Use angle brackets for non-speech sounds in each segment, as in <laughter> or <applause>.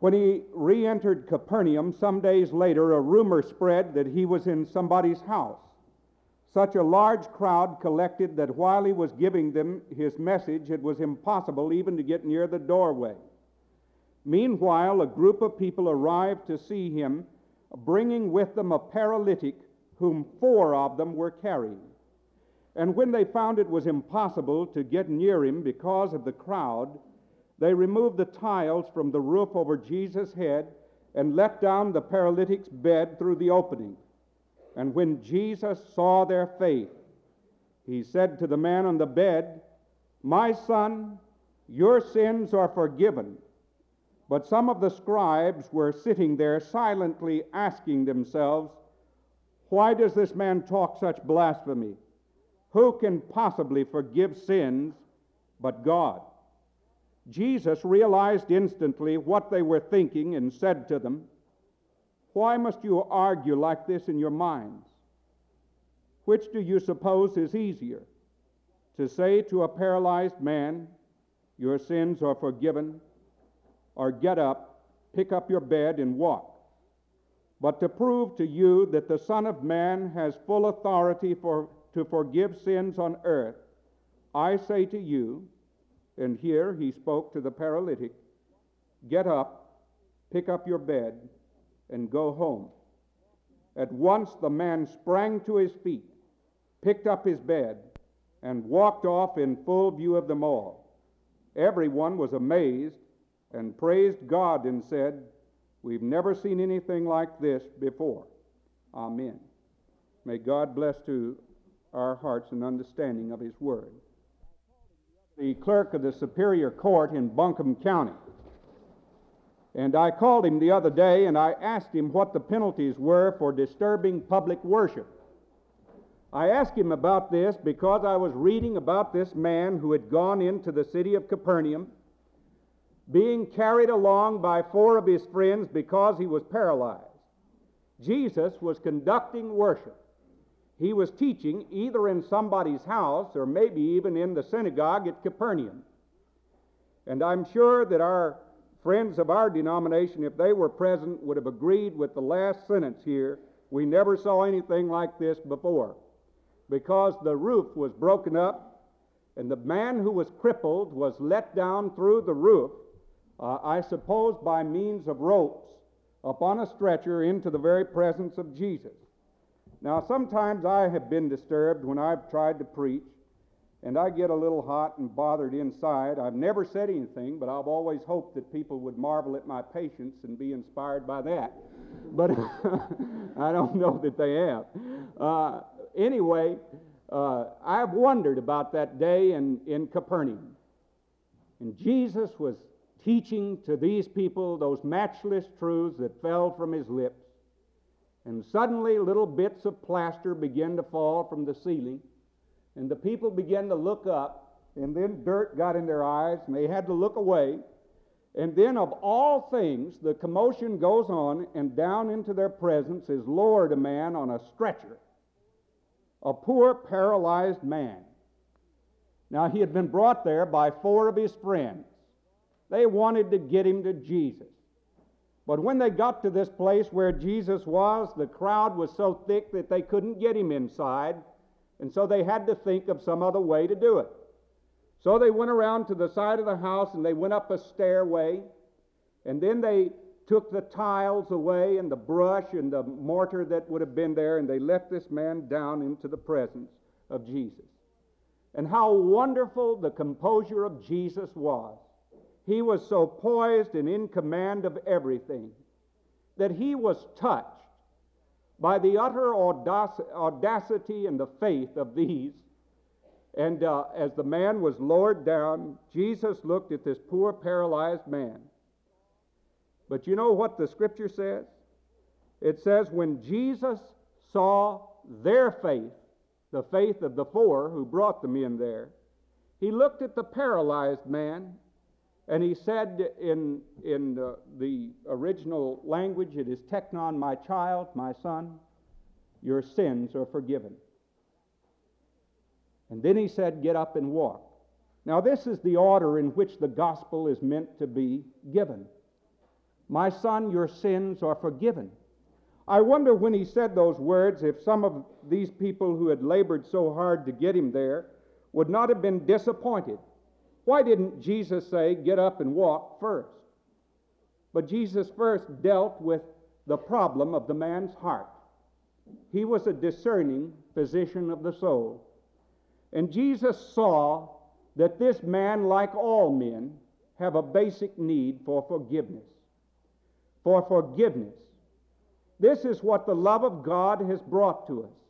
When he re entered Capernaum some days later, a rumor spread that he was in somebody's house. Such a large crowd collected that while he was giving them his message, it was impossible even to get near the doorway. Meanwhile, a group of people arrived to see him, bringing with them a paralytic whom four of them were carrying. And when they found it was impossible to get near him because of the crowd, they removed the tiles from the roof over Jesus' head and let down the paralytic's bed through the opening. And when Jesus saw their faith, he said to the man on the bed, My son, your sins are forgiven. But some of the scribes were sitting there silently asking themselves, Why does this man talk such blasphemy? Who can possibly forgive sins but God? Jesus realized instantly what they were thinking and said to them, Why must you argue like this in your minds? Which do you suppose is easier? To say to a paralyzed man, Your sins are forgiven, or get up, pick up your bed, and walk. But to prove to you that the Son of Man has full authority for, to forgive sins on earth, I say to you, and here he spoke to the paralytic, Get up, pick up your bed, and go home. At once the man sprang to his feet, picked up his bed, and walked off in full view of them all. Everyone was amazed and praised God and said, We've never seen anything like this before. Amen. May God bless to our hearts an understanding of His Word. The clerk of the Superior Court in Buncombe County. And I called him the other day and I asked him what the penalties were for disturbing public worship. I asked him about this because I was reading about this man who had gone into the city of Capernaum being carried along by four of his friends because he was paralyzed. Jesus was conducting worship. He was teaching either in somebody's house or maybe even in the synagogue at Capernaum. And I'm sure that our friends of our denomination, if they were present, would have agreed with the last sentence here. We never saw anything like this before because the roof was broken up and the man who was crippled was let down through the roof uh, I suppose by means of ropes, upon a stretcher into the very presence of Jesus. Now, sometimes I have been disturbed when I've tried to preach, and I get a little hot and bothered inside. I've never said anything, but I've always hoped that people would marvel at my patience and be inspired by that. But <laughs> I don't know that they have. Uh, anyway, uh, I've wondered about that day in, in Capernaum. And Jesus was teaching to these people those matchless truths that fell from his lips. And suddenly, little bits of plaster began to fall from the ceiling, and the people began to look up, and then dirt got in their eyes, and they had to look away. And then, of all things, the commotion goes on, and down into their presence is lowered a man on a stretcher, a poor paralyzed man. Now, he had been brought there by four of his friends. They wanted to get him to Jesus. But when they got to this place where Jesus was, the crowd was so thick that they couldn't get him inside, and so they had to think of some other way to do it. So they went around to the side of the house and they went up a stairway, and then they took the tiles away and the brush and the mortar that would have been there, and they let this man down into the presence of Jesus. And how wonderful the composure of Jesus was. He was so poised and in command of everything that he was touched by the utter audacity and the faith of these. And uh, as the man was lowered down, Jesus looked at this poor paralyzed man. But you know what the scripture says? It says, when Jesus saw their faith, the faith of the four who brought them in there, he looked at the paralyzed man and he said in, in the, the original language, it is teknon, my child, my son, your sins are forgiven. And then he said, Get up and walk. Now, this is the order in which the gospel is meant to be given. My son, your sins are forgiven. I wonder when he said those words if some of these people who had labored so hard to get him there would not have been disappointed. Why didn't Jesus say, Get up and walk first? But Jesus first dealt with the problem of the man's heart. He was a discerning physician of the soul. And Jesus saw that this man, like all men, have a basic need for forgiveness. For forgiveness. This is what the love of God has brought to us.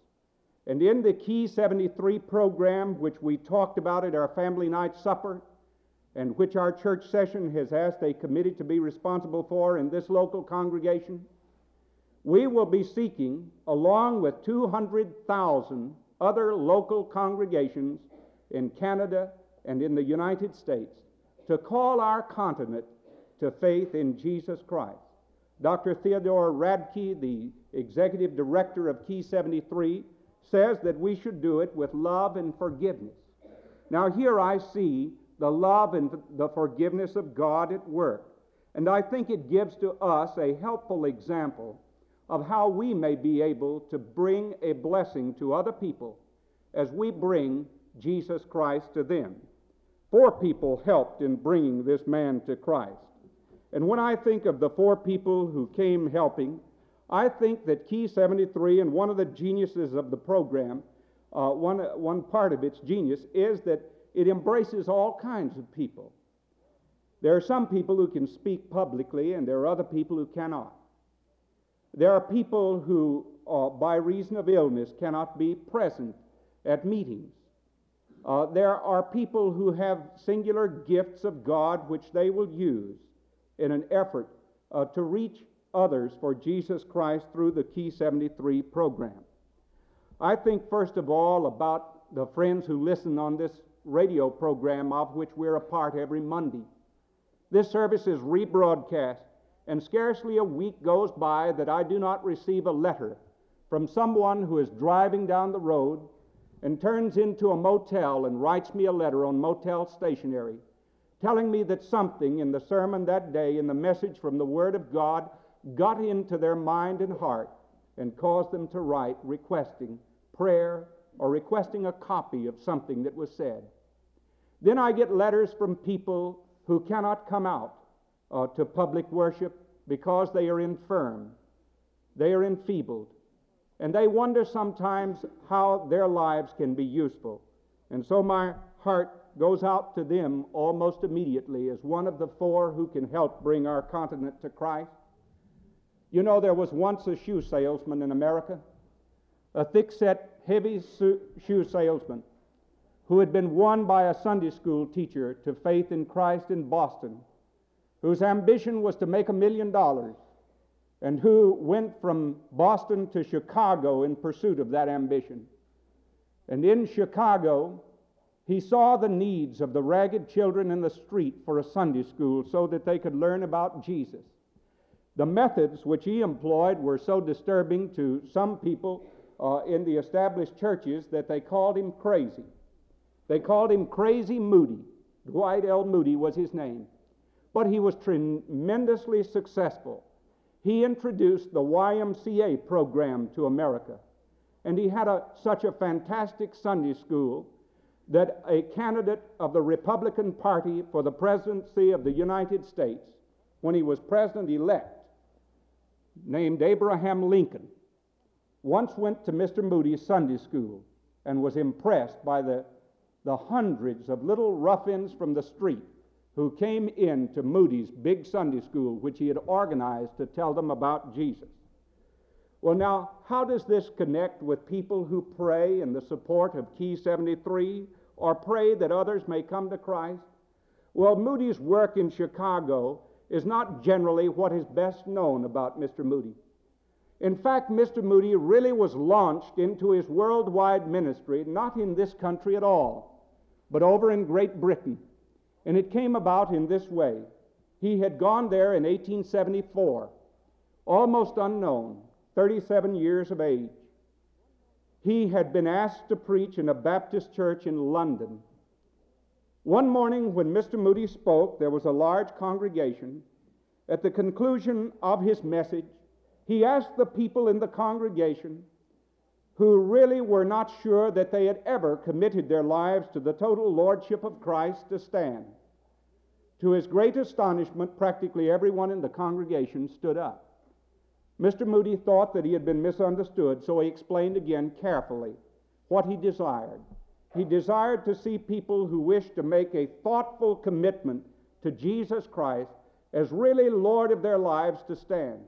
And in the Key 73 program, which we talked about at our family night supper, and which our church session has asked a committee to be responsible for in this local congregation, we will be seeking, along with 200,000 other local congregations in Canada and in the United States, to call our continent to faith in Jesus Christ. Dr. Theodore Radke, the executive director of Key 73, says that we should do it with love and forgiveness. Now, here I see the love and the forgiveness of God at work, and I think it gives to us a helpful example of how we may be able to bring a blessing to other people as we bring Jesus Christ to them. Four people helped in bringing this man to Christ. And when I think of the four people who came helping, I think that Key 73 and one of the geniuses of the program, uh, one, one part of its genius, is that it embraces all kinds of people. There are some people who can speak publicly, and there are other people who cannot. There are people who, uh, by reason of illness, cannot be present at meetings. Uh, there are people who have singular gifts of God which they will use in an effort uh, to reach others for Jesus Christ through the Key 73 program. I think, first of all, about the friends who listen on this radio program, of which we're a part every Monday. This service is rebroadcast, and scarcely a week goes by that I do not receive a letter from someone who is driving down the road and turns into a motel and writes me a letter on motel stationery telling me that something in the sermon that day, in the message from the Word of God, got into their mind and heart and caused them to write requesting prayer or requesting a copy of something that was said. Then I get letters from people who cannot come out uh, to public worship because they are infirm, they are enfeebled, and they wonder sometimes how their lives can be useful. And so my heart goes out to them almost immediately as one of the four who can help bring our continent to Christ. You know, there was once a shoe salesman in America, a thick set, heavy shoe salesman who had been won by a Sunday school teacher to faith in Christ in Boston, whose ambition was to make a million dollars, and who went from Boston to Chicago in pursuit of that ambition. And in Chicago, he saw the needs of the ragged children in the street for a Sunday school so that they could learn about Jesus. The methods which he employed were so disturbing to some people uh, in the established churches that they called him crazy. They called him Crazy Moody. Dwight L. Moody was his name. But he was tremendously successful. He introduced the YMCA program to America. And he had a, such a fantastic Sunday school that a candidate of the Republican Party for the presidency of the United States, when he was president elect, named Abraham Lincoln, once went to Mr. Moody's Sunday school and was impressed by the, the hundreds of little ruffians from the street who came in to Moody's big Sunday school, which he had organized to tell them about Jesus. Well, now, how does this connect with people who pray in the support of Key 73 or pray that others may come to Christ? Well, Moody's work in Chicago is not generally what is best known about Mr. Moody. In fact, Mr. Moody really was launched into his worldwide ministry not in this country at all, but over in Great Britain. And it came about in this way. He had gone there in 1874, almost unknown, 37 years of age. He had been asked to preach in a Baptist church in London. One morning, when Mr. Moody spoke, there was a large congregation, at the conclusion of his message, he asked the people in the congregation who really were not sure that they had ever committed their lives to the total lordship of Christ to stand. To his great astonishment, practically everyone in the congregation stood up. Mr. Moody thought that he had been misunderstood, so he explained again carefully what he desired. He desired to see people who wished to make a thoughtful commitment to Jesus Christ as really Lord of their lives to stand.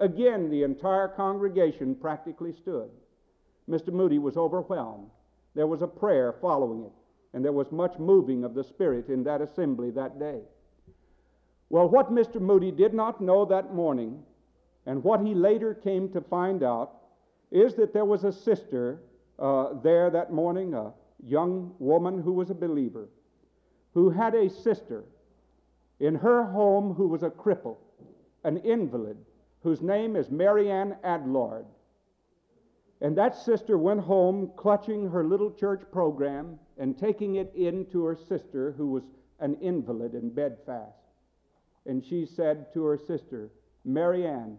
Again, the entire congregation practically stood. Mr. Moody was overwhelmed. There was a prayer following it, and there was much moving of the Spirit in that assembly that day. Well, what Mr. Moody did not know that morning, and what he later came to find out, is that there was a sister uh, there that morning, a young woman who was a believer, who had a sister in her home who was a cripple, an invalid, whose name is Marianne Adlard. And that sister went home clutching her little church program and taking it in to her sister who was an invalid in bedfast. And she said to her sister, Marianne,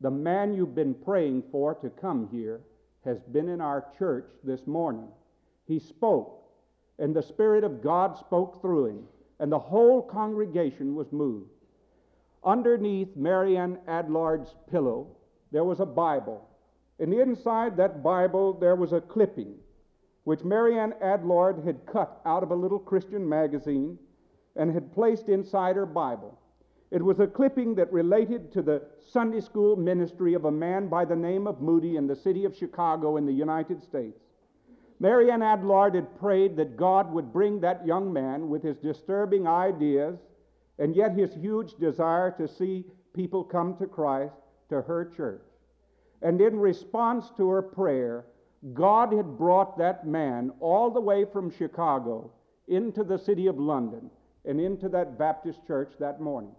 the man you've been praying for to come here has been in our church this morning. He spoke, and the Spirit of God spoke through him, and the whole congregation was moved. Underneath Marianne Adlard's pillow, there was a Bible. And inside that Bible, there was a clipping which Marianne Adlard had cut out of a little Christian magazine and had placed inside her Bible. It was a clipping that related to the Sunday school ministry of a man by the name of Moody in the city of Chicago in the United States. Marianne Adlard had prayed that God would bring that young man with his disturbing ideas and yet his huge desire to see people come to Christ to her church. And in response to her prayer, God had brought that man all the way from Chicago into the city of London and into that Baptist church that morning.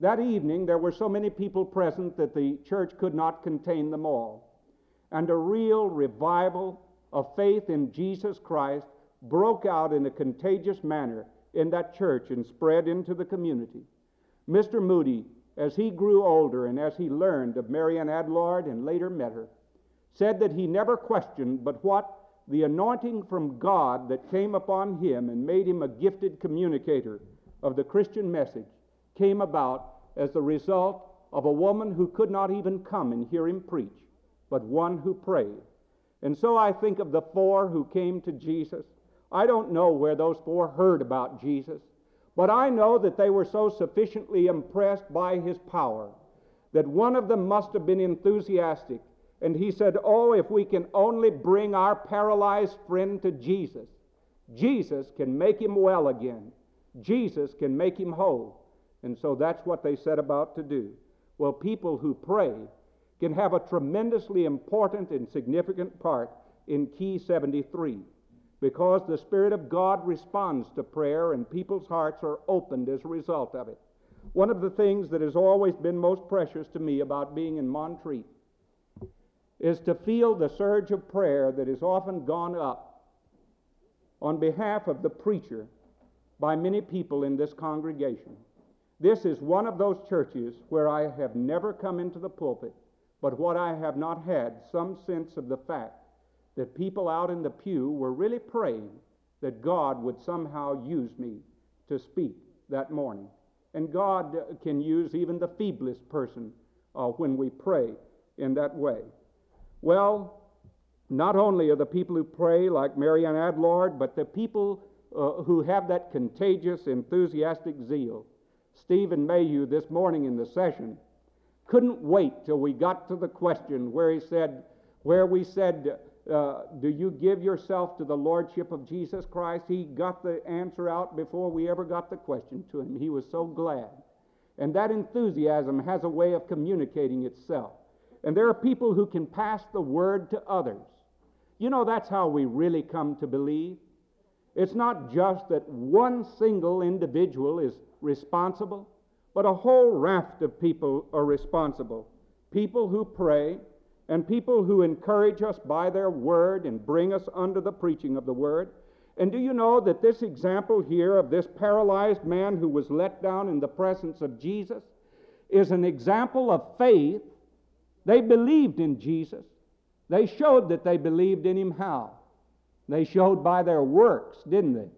That evening, there were so many people present that the church could not contain them all. And a real revival of faith in Jesus Christ broke out in a contagious manner in that church and spread into the community. Mr. Moody, as he grew older and as he learned of Marianne Adlard and later met her, said that he never questioned but what the anointing from God that came upon him and made him a gifted communicator of the Christian message came about as the result of a woman who could not even come and hear him preach, but one who prayed. And so I think of the four who came to Jesus I don't know where those four heard about Jesus, but I know that they were so sufficiently impressed by his power that one of them must have been enthusiastic. And he said, Oh, if we can only bring our paralyzed friend to Jesus, Jesus can make him well again. Jesus can make him whole. And so that's what they set about to do. Well, people who pray can have a tremendously important and significant part in Key 73 because the Spirit of God responds to prayer and people's hearts are opened as a result of it. One of the things that has always been most precious to me about being in Montreat is to feel the surge of prayer that has often gone up on behalf of the preacher by many people in this congregation. This is one of those churches where I have never come into the pulpit, but what I have not had some sense of the fact that people out in the pew were really praying that God would somehow use me to speak that morning. And God can use even the feeblest person uh, when we pray in that way. Well, not only are the people who pray like Marianne Adlard, but the people uh, who have that contagious, enthusiastic zeal. Stephen Mayhew this morning in the session couldn't wait till we got to the question where he said, where we said, uh, do you give yourself to the Lordship of Jesus Christ? He got the answer out before we ever got the question to him. He was so glad. And that enthusiasm has a way of communicating itself. And there are people who can pass the word to others. You know, that's how we really come to believe. It's not just that one single individual is responsible, but a whole raft of people are responsible. People who pray, and people who encourage us by their word and bring us under the preaching of the word. And do you know that this example here of this paralyzed man who was let down in the presence of Jesus, is an example of faith. They believed in Jesus. They showed that they believed in him how? They showed by their works, didn't they?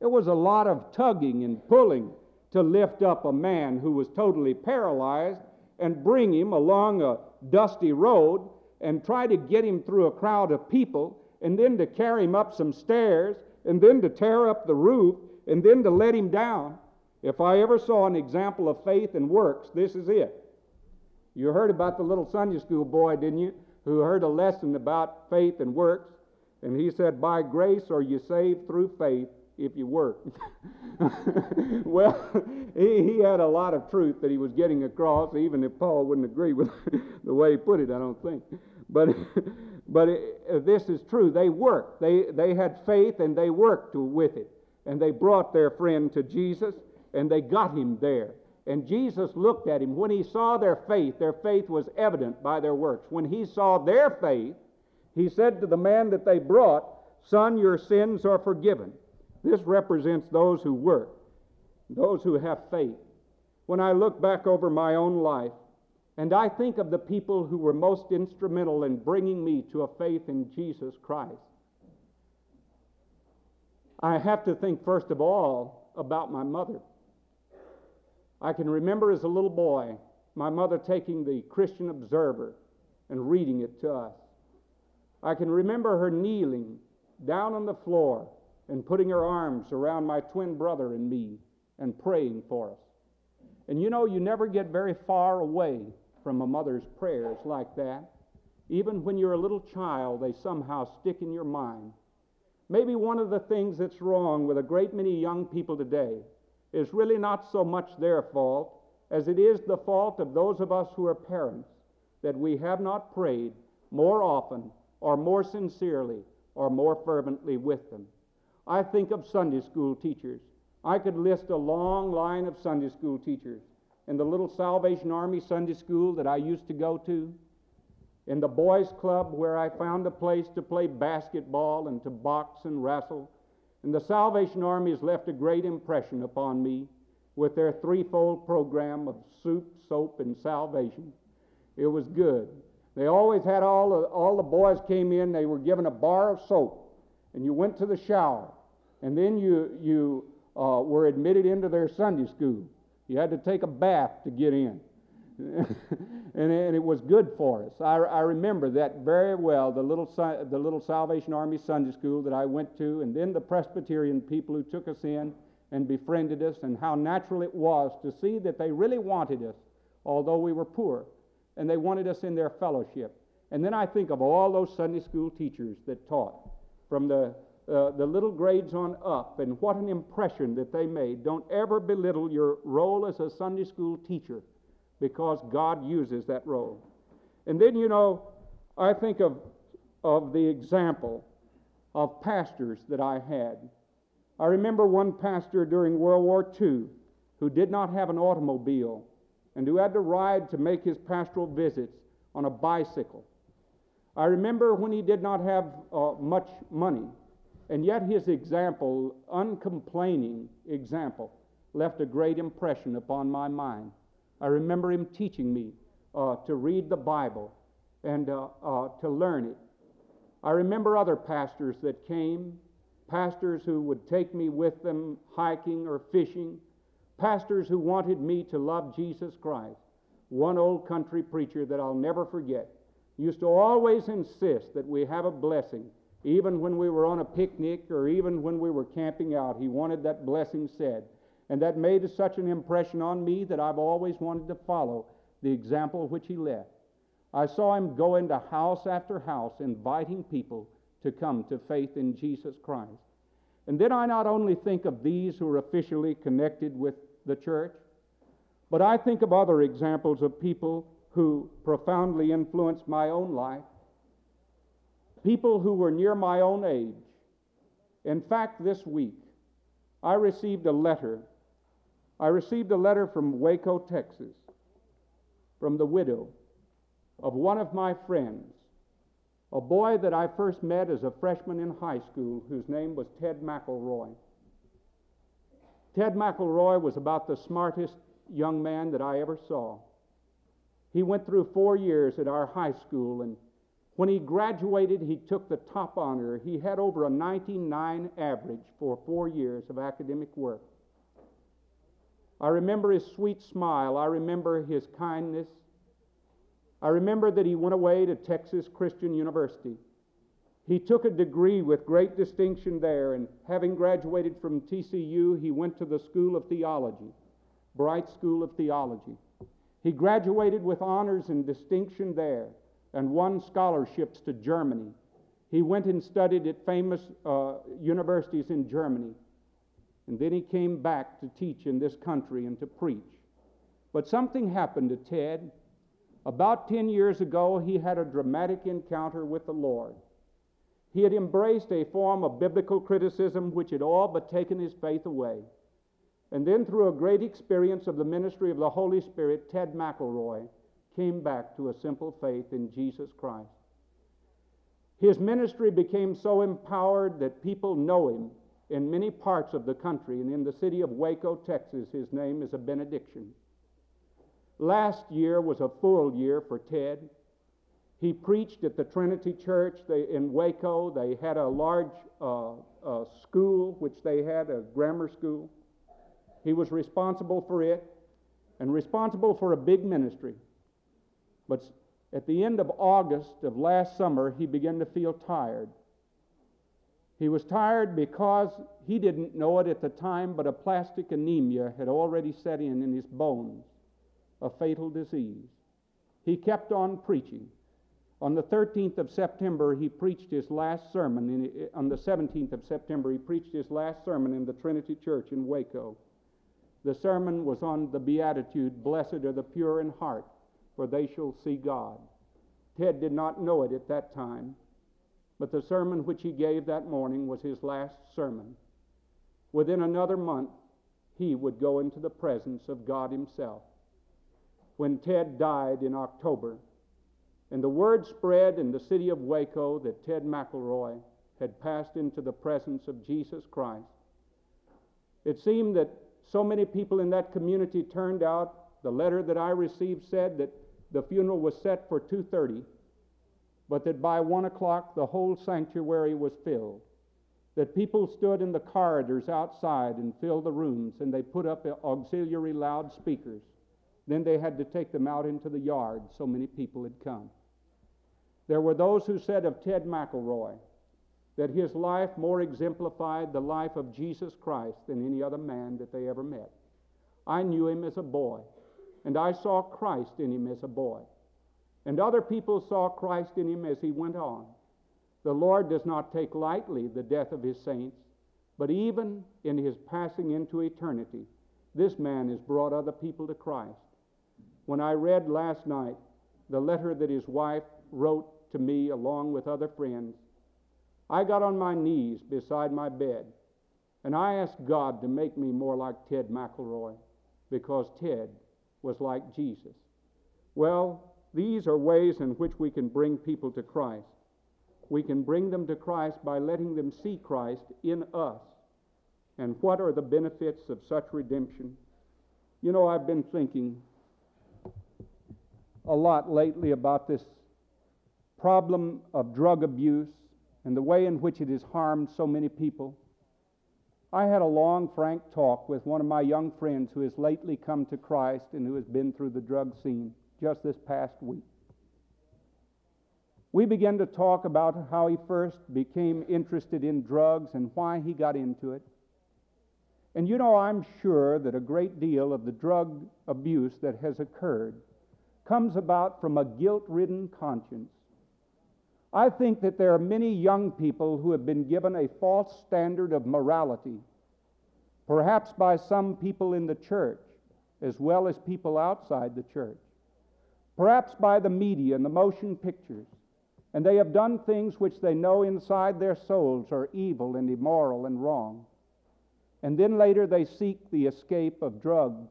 It was a lot of tugging and pulling to lift up a man who was totally paralyzed and bring him along a dusty road and try to get him through a crowd of people and then to carry him up some stairs and then to tear up the roof and then to let him down. If I ever saw an example of faith and works, this is it. You heard about the little Sunday school boy, didn't you? Who heard a lesson about faith and works. And he said, By grace are you saved through faith if you work. <laughs> well, he, he had a lot of truth that he was getting across, even if Paul wouldn't agree with <laughs> the way he put it, I don't think. But, <laughs> but it, uh, this is true. They worked. They, they had faith and they worked with it. And they brought their friend to Jesus and they got him there. And Jesus looked at him. When he saw their faith, their faith was evident by their works. When he saw their faith, he said to the man that they brought, Son, your sins are forgiven. This represents those who work, those who have faith. When I look back over my own life, and I think of the people who were most instrumental in bringing me to a faith in Jesus Christ, I have to think, first of all, about my mother. I can remember as a little boy my mother taking the Christian Observer and reading it to us. I can remember her kneeling down on the floor and putting her arms around my twin brother and me and praying for us. And you know, you never get very far away from a mother's prayers like that. Even when you're a little child, they somehow stick in your mind. Maybe one of the things that's wrong with a great many young people today is really not so much their fault as it is the fault of those of us who are parents that we have not prayed more often or more sincerely or more fervently with them. I think of Sunday school teachers. I could list a long line of Sunday school teachers in the little Salvation Army Sunday school that I used to go to, in the boys' club where I found a place to play basketball and to box and wrestle and the Salvation Army has left a great impression upon me with their threefold program of soup, soap, and salvation. It was good. They always had all the, all the boys came in, they were given a bar of soap, and you went to the shower, and then you, you uh, were admitted into their Sunday school. You had to take a bath to get in. <laughs> and, and, it was good for us. I, I, remember that very well, the little, the little Salvation Army Sunday school that I went to, and then the Presbyterian people who took us in and befriended us, and how natural it was to see that they really wanted us, although we were poor, and they wanted us in their fellowship. And then I think of all those Sunday school teachers that taught from the, uh, the little grades on up, and what an impression that they made. Don't ever belittle your role as a Sunday school teacher because God uses that role. And then, you know, I think of, of the example of pastors that I had. I remember one pastor during World War II who did not have an automobile and who had to ride to make his pastoral visits on a bicycle. I remember when he did not have uh, much money, and yet his example, uncomplaining example, left a great impression upon my mind. I remember him teaching me uh, to read the Bible and uh, uh, to learn it. I remember other pastors that came, pastors who would take me with them hiking or fishing, pastors who wanted me to love Jesus Christ. One old country preacher that I'll never forget used to always insist that we have a blessing. Even when we were on a picnic or even when we were camping out, he wanted that blessing said. And that made such an impression on me that I've always wanted to follow the example which he left. I saw him go into house after house inviting people to come to faith in Jesus Christ. And then I not only think of these who are officially connected with the church, but I think of other examples of people who profoundly influenced my own life, people who were near my own age. In fact, this week, I received a letter I received a letter from Waco, Texas, from the widow of one of my friends, a boy that I first met as a freshman in high school, whose name was Ted McElroy. Ted McElroy was about the smartest young man that I ever saw. He went through four years at our high school, and when he graduated, he took the top honor. He had over a 99 average for four years of academic work. I remember his sweet smile. I remember his kindness. I remember that he went away to Texas Christian University. He took a degree with great distinction there, and having graduated from TCU, he went to the School of Theology, Brite School of Theology. He graduated with honors and distinction there and won scholarships to Germany. He went and studied at famous uh, universities in Germany. And then he came back to teach in this country and to preach. But something happened to Ted. About 10 years ago, he had a dramatic encounter with the Lord. He had embraced a form of biblical criticism which had all but taken his faith away. And then, through a great experience of the ministry of the Holy Spirit, Ted McElroy came back to a simple faith in Jesus Christ. His ministry became so empowered that people know him in many parts of the country, and in the city of Waco, Texas, his name is a benediction. Last year was a full year for Ted. He preached at the Trinity Church they, in Waco. They had a large uh, uh, school, which they had, a grammar school. He was responsible for it and responsible for a big ministry. But at the end of August of last summer, he began to feel tired. He was tired because he didn't know it at the time, but aplastic anemia had already set in in his bones, a fatal disease. He kept on preaching. On the 13th of September, he preached his last sermon. In, eh, on the 17th of September, he preached his last sermon in the Trinity Church in Waco. The sermon was on the Beatitude Blessed are the pure in heart, for they shall see God. Ted did not know it at that time, but the sermon which he gave that morning was his last sermon. Within another month, he would go into the presence of God Himself. When Ted died in October, and the word spread in the city of Waco that Ted McElroy had passed into the presence of Jesus Christ, it seemed that so many people in that community turned out. The letter that I received said that the funeral was set for 2:30 but that by one o'clock the whole sanctuary was filled. That people stood in the corridors outside and filled the rooms, and they put up auxiliary loudspeakers. Then they had to take them out into the yard, so many people had come. There were those who said of Ted McElroy that his life more exemplified the life of Jesus Christ than any other man that they ever met. I knew him as a boy, and I saw Christ in him as a boy. And other people saw Christ in him as he went on. The Lord does not take lightly the death of his saints, but even in his passing into eternity, this man has brought other people to Christ. When I read last night the letter that his wife wrote to me along with other friends, I got on my knees beside my bed and I asked God to make me more like Ted McElroy because Ted was like Jesus. Well, these are ways in which we can bring people to Christ. We can bring them to Christ by letting them see Christ in us. And what are the benefits of such redemption? You know, I've been thinking a lot lately about this problem of drug abuse and the way in which it has harmed so many people. I had a long, frank talk with one of my young friends who has lately come to Christ and who has been through the drug scene just this past week. We began to talk about how he first became interested in drugs and why he got into it. And you know, I'm sure that a great deal of the drug abuse that has occurred comes about from a guilt ridden conscience. I think that there are many young people who have been given a false standard of morality, perhaps by some people in the church as well as people outside the church perhaps by the media and the motion pictures, and they have done things which they know inside their souls are evil and immoral and wrong. And then later they seek the escape of drugs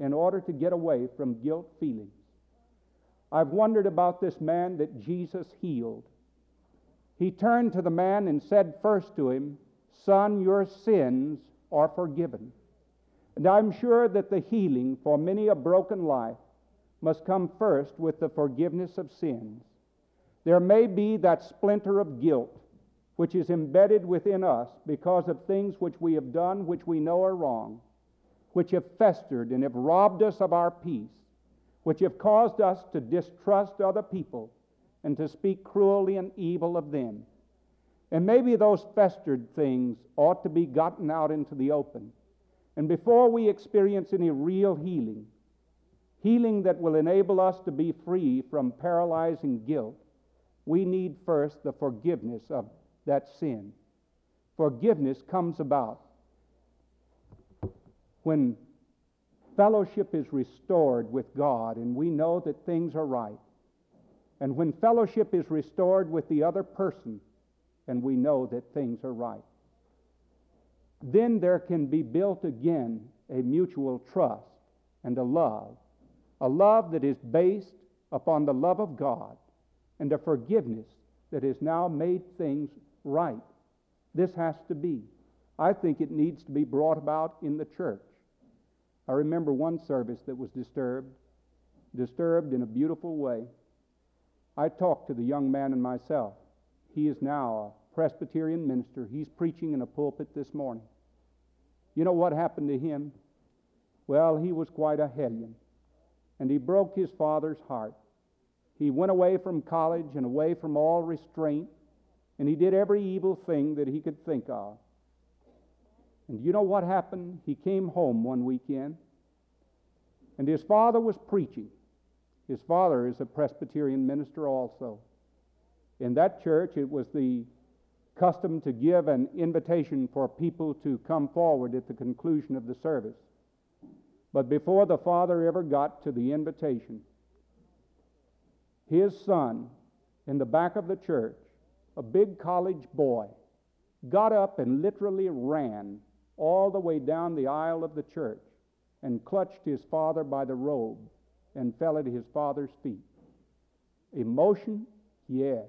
in order to get away from guilt feelings. I've wondered about this man that Jesus healed. He turned to the man and said first to him, Son, your sins are forgiven. And I'm sure that the healing for many a broken life must come first with the forgiveness of sins. There may be that splinter of guilt which is embedded within us because of things which we have done which we know are wrong, which have festered and have robbed us of our peace, which have caused us to distrust other people and to speak cruelly and evil of them. And maybe those festered things ought to be gotten out into the open. And before we experience any real healing, healing that will enable us to be free from paralyzing guilt, we need first the forgiveness of that sin. Forgiveness comes about when fellowship is restored with God and we know that things are right. And when fellowship is restored with the other person and we know that things are right. Then there can be built again a mutual trust and a love, a love that is based upon the love of God and a forgiveness that has now made things right. This has to be. I think it needs to be brought about in the church. I remember one service that was disturbed, disturbed in a beautiful way. I talked to the young man and myself. He is now a Presbyterian minister. He's preaching in a pulpit this morning. You know what happened to him? Well, he was quite a hellion, and he broke his father's heart. He went away from college and away from all restraint, and he did every evil thing that he could think of. And you know what happened? He came home one weekend, and his father was preaching. His father is a Presbyterian minister also. In that church, it was the custom to give an invitation for people to come forward at the conclusion of the service. But before the father ever got to the invitation, his son in the back of the church, a big college boy, got up and literally ran all the way down the aisle of the church and clutched his father by the robe and fell at his father's feet. Emotion? Yes.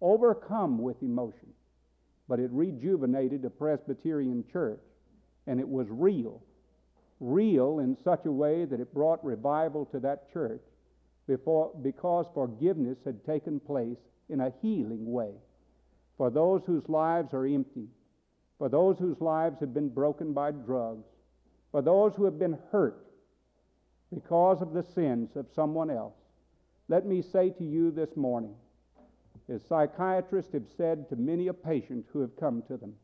Overcome with emotion. But it rejuvenated a Presbyterian church, and it was real. Real in such a way that it brought revival to that church before, because forgiveness had taken place in a healing way for those whose lives are empty, for those whose lives have been broken by drugs, for those who have been hurt because of the sins of someone else. Let me say to you this morning, as psychiatrists have said to many a patient who have come to them,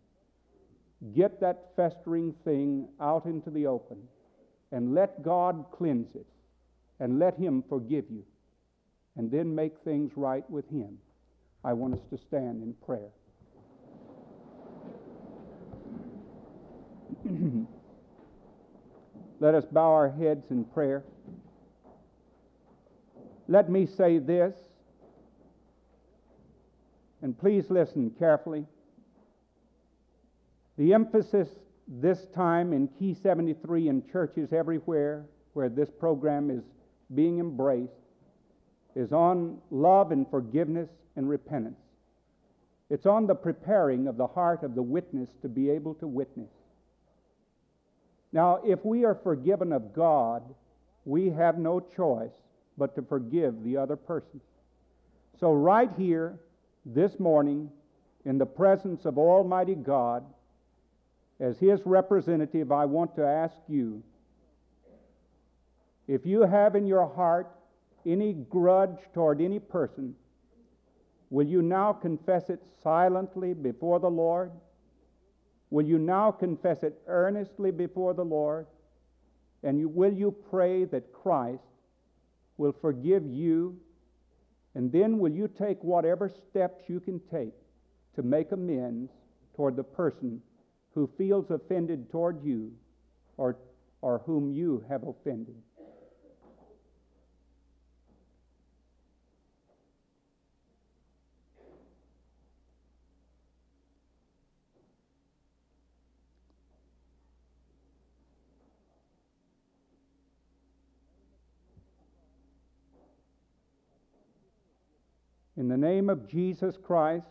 get that festering thing out into the open and let God cleanse it and let Him forgive you, and then make things right with Him. I want us to stand in prayer. Let us bow our heads in prayer. Let me say this, and please listen carefully. The emphasis this time in Key 73 in churches everywhere where this program is being embraced is on love and forgiveness and repentance. It's on the preparing of the heart of the witness to be able to witness. Now, if we are forgiven of God, we have no choice but to forgive the other person. So, right here, this morning, in the presence of Almighty God, as His representative, I want to ask you if you have in your heart any grudge toward any person, will you now confess it silently before the Lord? Will you now confess it earnestly before the Lord? And you, will you pray that Christ will forgive you? And then will you take whatever steps you can take to make amends toward the person who feels offended toward you or, or whom you have offended? In the name of Jesus Christ,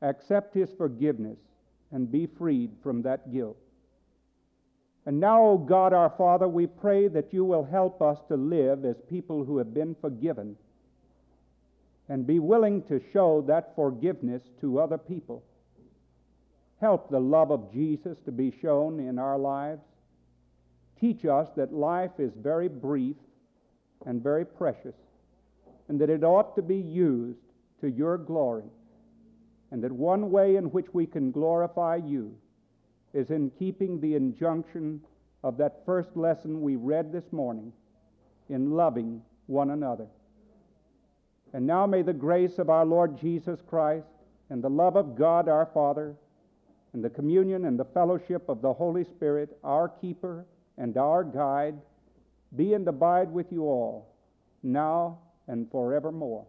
accept his forgiveness and be freed from that guilt. And now, O God our Father, we pray that you will help us to live as people who have been forgiven and be willing to show that forgiveness to other people. Help the love of Jesus to be shown in our lives. Teach us that life is very brief and very precious, and that it ought to be used to your glory, and that one way in which we can glorify you is in keeping the injunction of that first lesson we read this morning in loving one another. And now may the grace of our Lord Jesus Christ and the love of God our Father and the communion and the fellowship of the Holy Spirit, our keeper and our guide, be and abide with you all, now and forevermore.